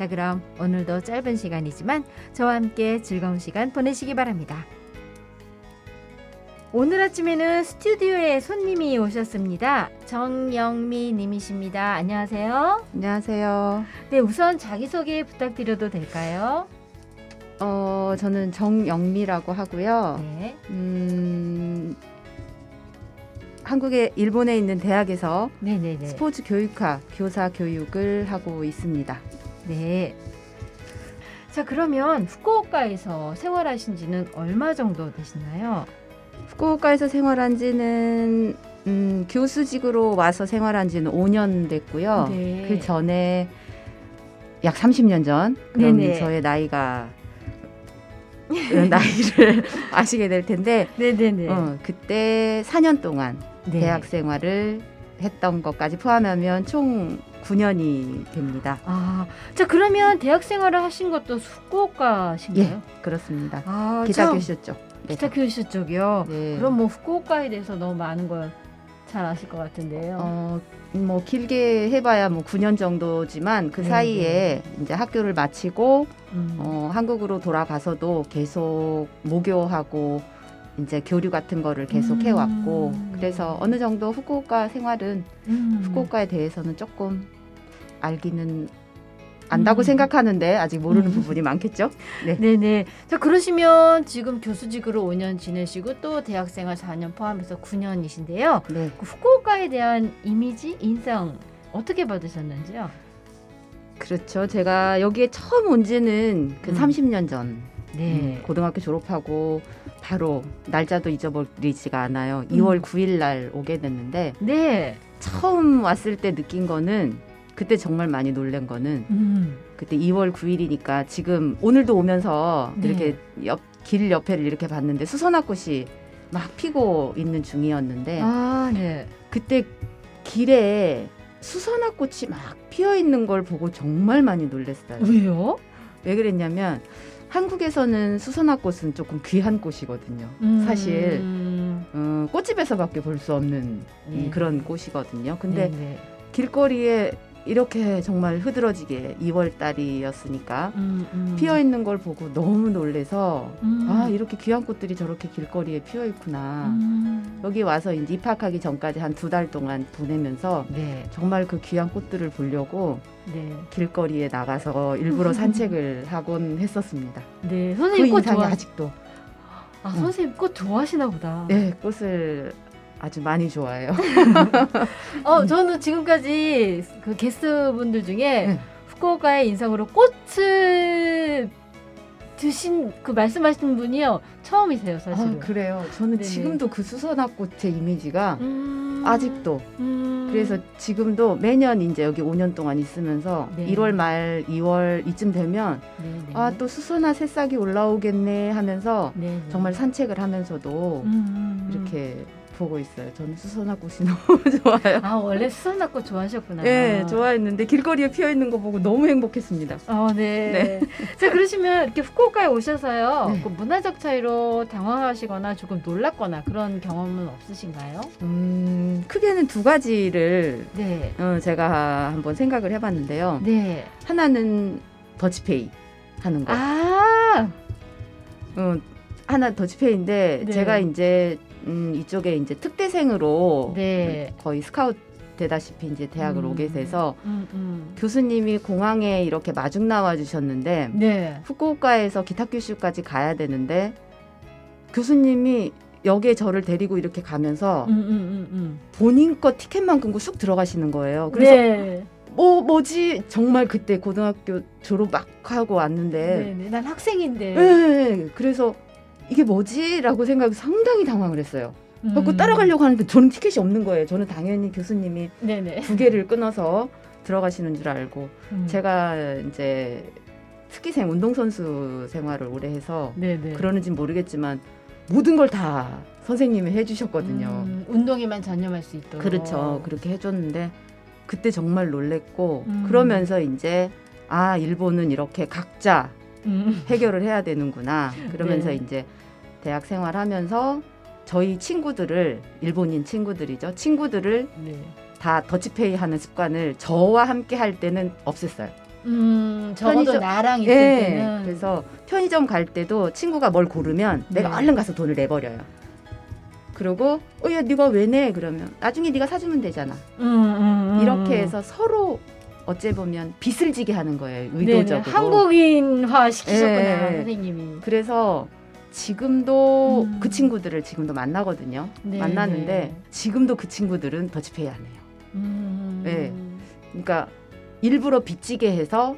자 그럼 오늘도 짧은 시간이지만 저와 함께 즐거운 시간 보내시기 바랍니다. 오늘 아침에는 스튜디오에 손님이 오셨습니다. 정영미 님이십니다. 안녕하세요. 안녕하세요. 네, 우선 자기소개 부탁드려도 될까요? 어, 저는 정영미라고 하고요. 네. 음, 한국의 일본에 있는 대학에서 네네네. 스포츠 교육학 교사 교육을 하고 있습니다. 네. 자, 그러면 후쿠오카에서 생활하신 지는 얼마 정도 되시나요? 후쿠오카에서 생활한 지는 음, 교수직으로 와서 생활한 지는 5년 됐고요. 네. 그 전에 약 30년 전 그럼 네네. 저의 나이가 나이를 아시게 될 텐데 네네네. 어, 그때 4년 동안 네. 대학 생활을 했던 것까지 포함하면 총 9년이 됩니다. 아, 자, 그러면 대학 생활을 하신 것도 후쿠오카신가요? 예, 그렇습니다. 아, 기타 참, 교실 쪽. 네. 기타 교실 쪽이요. 네. 그럼 뭐 후쿠오카에 대해서 너무 많은 걸 잘 아실 것 같은데요. 어, 뭐 길게 해봐야 뭐 9년 정도지만 그 네, 사이에 이제 학교를 마치고 음. 어, 한국으로 돌아가서도 계속 모교하고 이제 교류 같은 거를 계속 음. 해왔고 그래서 어느 정도 후쿠오카 생활은 음. 후쿠오카에 대해서는 조금 알기는 안다고 음. 생각하는데 아직 모르는 음. 부분이 많겠죠. 네. 네네. 자 그러시면 지금 교수직으로 5년 지내시고 또 대학생활 4년 포함해서 9년이신데요. 네. 그 후쿠오카에 대한 이미지, 인상 어떻게 받으셨는지요? 그렇죠. 제가 여기에 처음 온 지는 그 음. 30년 전 네. 음, 고등학교 졸업하고 바로 날짜도 잊어버리지가 않아요. 2월 9일 날 오게 됐는데 네. 처음 왔을 때 느낀 거는 그때 정말 많이 놀란 거는 음. 그때 2월 9일이니까 지금 오늘도 오면서 네. 이렇게 옆, 길 옆에를 이렇게 봤는데 수선화 꽃이 막 피고 있는 중이었는데 아 네. 그때 길에 수선화 꽃이 막 피어 있는 걸 보고 정말 많이 놀랐어요. 왜요? 왜 그랬냐면 한국에서는 수선화 꽃은 조금 귀한 꽃이거든요. 음. 사실 어, 꽃집에서밖에 볼 수 없는 음, 네. 그런 꽃이거든요. 근데 네 네. 길거리에 이렇게 정말 흐드러지게 2월 달이었으니까 음, 음. 피어 있는 걸 보고 너무 놀래서 음. 아 이렇게 귀한 꽃들이 저렇게 길거리에 피어 있구나. 음. 여기 와서 이제 입학하기 전까지 한 두 달 동안 보내면서 네. 정말 그 귀한 꽃들을 보려고 네. 길거리에 나가서 일부러 산책을 하곤 했었습니다. 네. 그 선생님 꽃 인상이 좋아. 아직도 아 선생님 꽃 좋아하시나 보다. 네 꽃을 아주 많이 좋아해요. 어, 저는 지금까지 그 게스트분들 중에 네. 후쿠오카의 인상으로 꽃을 드신 그 말씀하시는 분이요 처음이세요 사실은. 아, 그래요. 저는 네네. 지금도 그 수선화 꽃의 이미지가 음, 아직도 음, 그래서 지금도 매년 이제 여기 5년 동안 있으면서 네. 1월 말 2월 이쯤 되면. 아 또 수선화 새싹이 올라오겠네 하면서 네네. 정말 산책을 하면서 도 음, 음, 음. 이렇게 보고 있어요. 저는 수선화 꽃이 너무 좋아요. 아 원래 수선화꽃 좋아하셨구나. 네, 좋아했는데 길거리에 피어 있는 거 보고 너무 행복했습니다. 어, 네. 자, 그러시면 이렇게 후쿠오카에 오셔서요. 네. 그 문화적 차이로 당황하시거나 조금 놀랐거나 그런 경험은 없으신가요? 음, 크게는 두 가지를 네. 어, 제가 한번 생각을 해봤는데요. 네. 하나는 더치페이 하는 거. 아, 어, 하나 더치페이인데 네. 제가 이제 음, 이쪽에 이제 특대생으로 네. 거의 스카우트 되다시피 이제 대학을 음. 오게 돼서 음, 음. 교수님이 공항에 이렇게 마중 나와 주셨는데 네. 후쿠오카에서 기타 교실까지 가야 되는데 교수님이 역에 저를 데리고 이렇게 가면서 음, 음, 음, 본인 거 티켓만 끊고 쑥 들어가시는 거예요. 음. 그래서 네. 뭐 뭐지 정말 그때 고등학교 졸업 막 하고 왔는데 네. 네. 난 학생인데. 네, 그래서 이게 뭐지라고 생각이 상당히 당황을 했어요. 음. 그래서 따라가려고 하는데 저는 티켓이 없는 거예요. 저는 당연히 교수님이 네네. 두 개를 끊어서 들어가시는 줄 알고 음. 제가 이제 특기생 운동선수 생활을 오래 해서 네네. 그러는지 모르겠지만 모든 걸 다 선생님이 해주셨거든요. 음, 운동에만 전념할 수 있도록. 그렇죠. 그렇게 해줬는데 그때 정말 놀랬고 음. 그러면서 이제 아 일본은 이렇게 각자 음. 해결을 해야 되는구나. 그러면서 네. 이제 대학 생활하면서 저희 친구들을 일본인 친구들이죠. 친구들을 네. 다 더치페이 하는 습관을 저와 함께 할 때는 없앴어요. 음, 적어도 편의점- 나랑 있을 예. 때는 그래서 편의점 갈 때도 친구가 뭘 고르면 내가 네. 얼른 가서 돈을 내버려요. 그리고 어야 네가 왜 내? 그러면 나중에 네가 사주면 되잖아. 음, 음, 음. 이렇게 해서 서로 어째 보면 빚을 지게 하는 거예요. 네네. 의도적으로. 한국인화 시키셨구나 예. 선생님이. 그래서 지금도 음. 그 친구들을 지금도 만나거든요. 네, 만나는데 네. 지금도 그 친구들은 더치페이 안 해요. 음. 네. 그러니까 일부러 빚지게 해서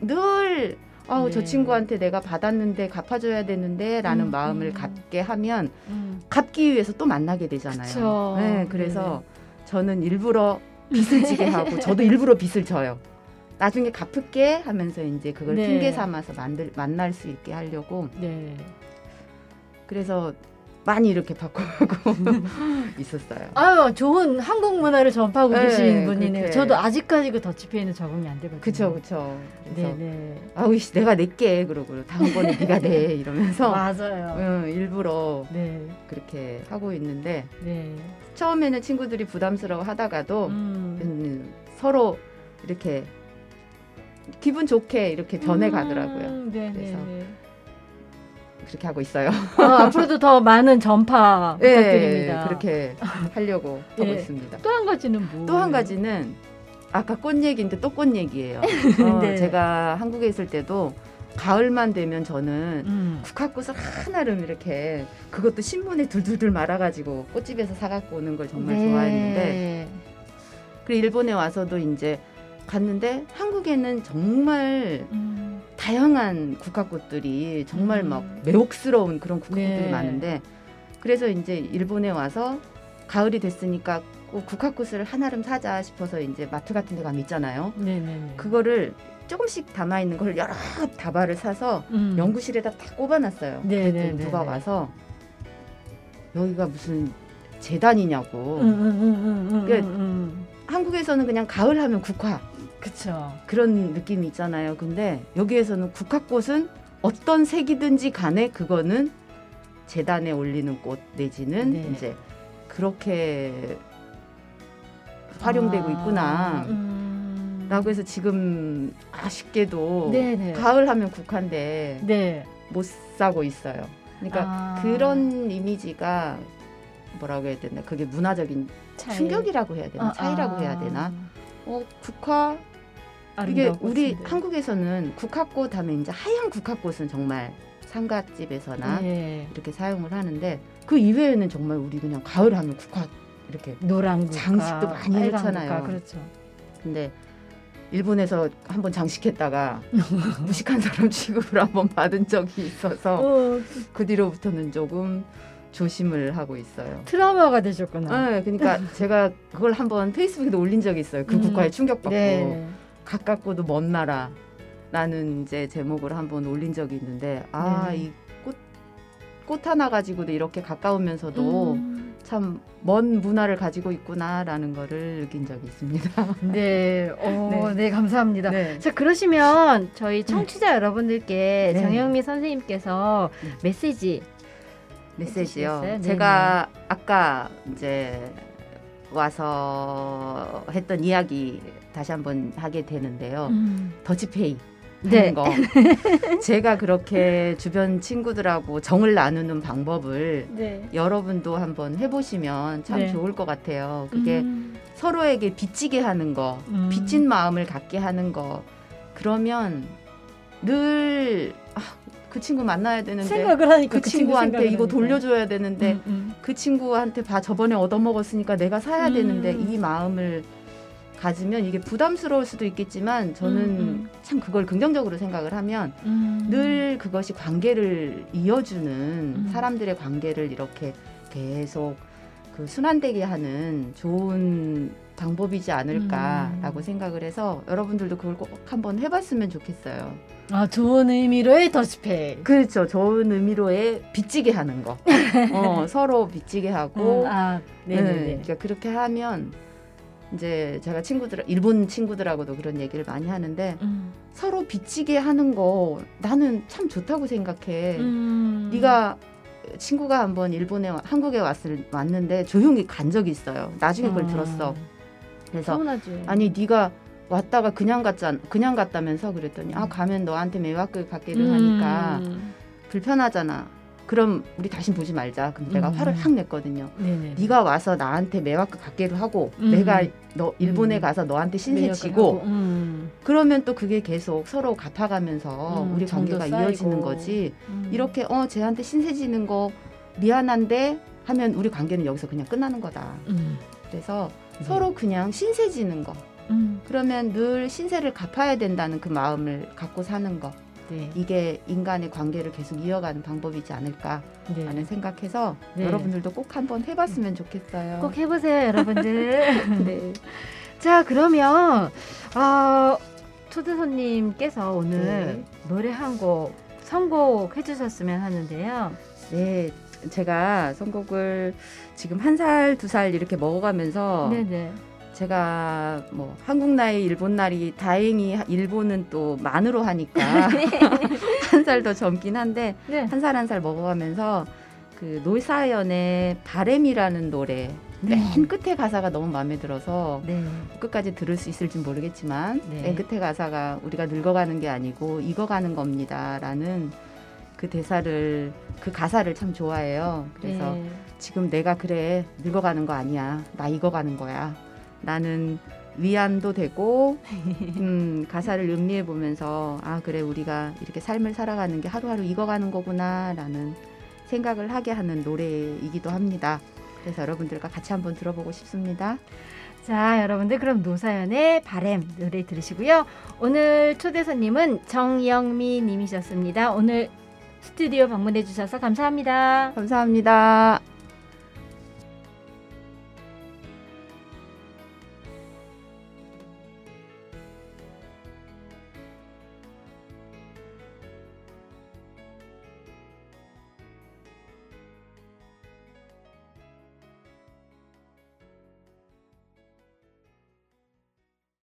늘 아우 저 네. 친구한테 내가 받았는데 갚아줘야 되는데라는 음, 마음을 음. 갖게 하면 음. 갚기 위해서 또 만나게 되잖아요. 그쵸. 네, 그래서 저는 일부러 빚을 지게 하고 저도 일부러 빚을 져요. 나중에 갚을게 하면서 이제 그걸 네. 핑계 삼아서 만들 만날 수 있게 하려고 네. 그래서 많이 이렇게 바꿔가고 있었어요. 아유 좋은 한국 문화를 전파하고 네, 계신 분이네요. 그렇게. 저도 아직까지 그 더치페이는 적응이 안 되거든요. 그쵸 그쵸. 그래서 네네. 아우 씨 내가 낼게 그러고 다음번에 네가 내 이러면서 맞아요. 응, 일부러 네. 그렇게 하고 있는데 네. 처음에는 친구들이 부담스러워 하다가도 음. 음, 서로 이렇게 기분 좋게 이렇게 변해 가더라고요. 음, 네, 그래서 네, 그렇게 하고 있어요. 네. 어, 앞으로도 더 많은 전파 네, 부탁드립니다. 그렇게 하려고 하고 예. 있습니다. 또 한 가지는 뭐? 또 한 가지는 아까 꽃 얘기인데 또 꽃 얘기예요. 어, 네. 제가 한국에 있을 때도 가을만 되면 저는 음. 국화꽃을 하나름 이렇게 그것도 신문에 둘둘둘 말아가지고 꽃집에서 사갖고 오는 걸 정말 네. 좋아했는데 그리고 일본에 와서도 이제 갔는데 한국에는 정말 음. 다양한 국화꽃들이 정말 음. 막 매혹스러운 그런 국화꽃들이 네. 많은데 그래서 이제 일본에 와서 가을이 됐으니까 꼭 국화꽃을 하나름 사자 싶어서 이제 마트 같은 데 가면 있잖아요. 네네네. 그거를 조금씩 담아 있는 걸 여러 다발을 사서 음. 연구실에다 다 꼽아놨어요. 네, 그랬더니 네, 네, 누가 네. 와서 여기가 무슨 재단이냐고. 음, 음, 음, 음, 음, 그- 음, 음. 한국에서는 그냥 가을 하면 국화 그쵸. 그런 느낌이 있잖아요. 근데 여기에서는 국화꽃은 어떤 색이든지 간에 그거는 재단에 올리는 꽃 내지는 네. 이제 그렇게 활용되고 아, 있구나. 음. 라고 해서 지금 아쉽게도 네네. 가을 하면 국화인데 네. 못 사고 있어요. 그러니까 아, 그런 이미지가 뭐라고 해야 되나 그게 문화적인 차이. 충격이라고 해야 되나 아, 차이라고 아. 해야 되나 어 국화 이게 우리 꽃인데. 한국에서는 국화꽃 하면 이제 하얀 국화꽃은 정말 상가집에서나 네. 이렇게 사용을 하는데 그 이외에는 정말 우리 그냥 가을 하면 국화 이렇게 노란 국화, 장식도 많이. 국화, 그렇죠. 근데 일본에서 한번 장식했다가 무식한 사람 취급을 한번 받은 적이 있어서 어, 그 뒤로부터는 조금 조심을 하고 있어요. 트라우마가 되셨구나. 네, 그러니까 제가 그걸 한번 페이스북에도 올린 적이 있어요. 그 음. 국화에 충격받고 네. 가깝고도 먼 나라라는 이제 제목을 한번 올린 적이 있는데 아 네. 이꽃꽃 하나 가지고도 이렇게 가까우면서도 음. 참 먼 문화를 가지고 있구나라는 거를 느낀 적이 있습니다. 네, 어, 네. 감사합니다. 네. 자 그러시면 저희 청취자 여러분들께 네. 정영미 선생님께서 네. 메시지 메시지요. 해주시겠어요? 네네. 제가 아까 이제 와서 했던 이야기 다시 한번 하게 되는데요. 음. 더치페이 네. 거. 제가 그렇게 주변 친구들하고 정을 나누는 방법을 네. 여러분도 한번 해보시면 참 네. 좋을 것 같아요. 그게 음. 서로에게 빚지게 하는 거, 음. 빚진 마음을 갖게 하는 거. 그러면 늘 아, 그 친구 만나야 되는데 생각을 하니까 그, 그 친구 친구한테 생각을 이거. 돌려줘야 되는데 음, 음. 그 친구한테 봐 저번에 얻어먹었으니까 내가 사야 음. 되는데 이 마음을 가지면 이게 부담스러울 수도 있겠지만 저는 음, 음. 참 그걸 긍정적으로 생각을 하면 음. 늘 그것이 관계를 이어주는 사람들의 관계를 이렇게 계속 그 순환되게 하는 좋은 방법이지 않을까라고 음. 생각을 해서 여러분들도 그걸 꼭 한번 해봤으면 좋겠어요. 아 좋은 의미로의 터치팩. 그렇죠. 좋은 의미로의 빚지게 하는 거. 어, 서로 빚지게 하고. 음, 아 네, 네네 네. 그러니까 그렇게 하면 이제 제가 친구들 일본 친구들하고도 그런 얘기를 많이 하는데 음. 서로 빚지게 하는 거 나는 참 좋다고 생각해. 음. 네가 친구가 한번 일본에 와- 한국에 왔을 왔는데 조용히 간 적이 있어요. 나중에 그걸 아, 들었어. 그래서 서운하지. 아니 네가 왔다가 그냥 갔잖 그냥 갔다면서 그랬더니 아 음. 가면 너한테 매화를 갖기를 하니까 음. 불편하잖아. 그럼 우리 다시 보지 말자. 근데 내가 음. 화를 확 냈거든요. 네네. 네가 와서 나한테 매화크 갖기로 하고 음. 내가 너 일본에 음. 가서 너한테 신세 매력을 지고 하고, 음. 그러면 또 그게 계속 서로 갚아가면서 음, 우리 관계가. 이어지는 거지. 음. 이렇게 어 쟤한테 신세 지는 거 미안한데 하면 우리 관계는 여기서 그냥 끝나는 거다. 음. 그래서 네. 서로 그냥 신세 지는 거. 음. 그러면 늘 신세를 갚아야 된다는 그 마음을 갖고 사는 거. 네. 이게 인간의 관계를 계속 이어가는 방법이지 않을까라는 네. 생각해서 네. 여러분들도 꼭 한번 해봤으면 좋겠어요. 꼭 해보세요, 여러분들. 네. 자, 그러면 어, 초대 손님께서 오늘 네. 노래 한 곡 선곡해 주셨으면 하는데요. 네, 제가 선곡을 지금 한 살, 두 살 이렇게 먹어가면서 네네. 제가 뭐 한국 나이, 일본 나이 다행히 일본은 또 만으로 하니까 한살 더 젊긴 한데 네. 한살 한 살 먹어가면서 그 노사연의 바램이라는 노래 맨 끝에 가사가 너무 마음에 들어서 네. 끝까지 들을 수 있을지 모르겠지만 네. 맨 끝에 가사가 우리가 늙어가는 게 아니고 익어가는 겁니다라는 그 대사를 그 가사를 참 좋아해요. 그래서 네. 지금 내가 그래 늙어가는 거 아니야 나 익어가는 거야 나는 위안도 되고 음, 가사를 음미해 보면서 아 그래 우리가 이렇게 삶을 살아가는 게 하루하루 익어가는 거구나라는 생각을 하게 하는 노래이기도 합니다. 그래서 여러분들과 같이 한번 들어보고 싶습니다. 자, 여러분들 그럼 노사연의 바램 노래 들으시고요. 오늘 초대 손님은 정영미 님이셨습니다. 오늘 스튜디오 방문해 주셔서 감사합니다. 감사합니다.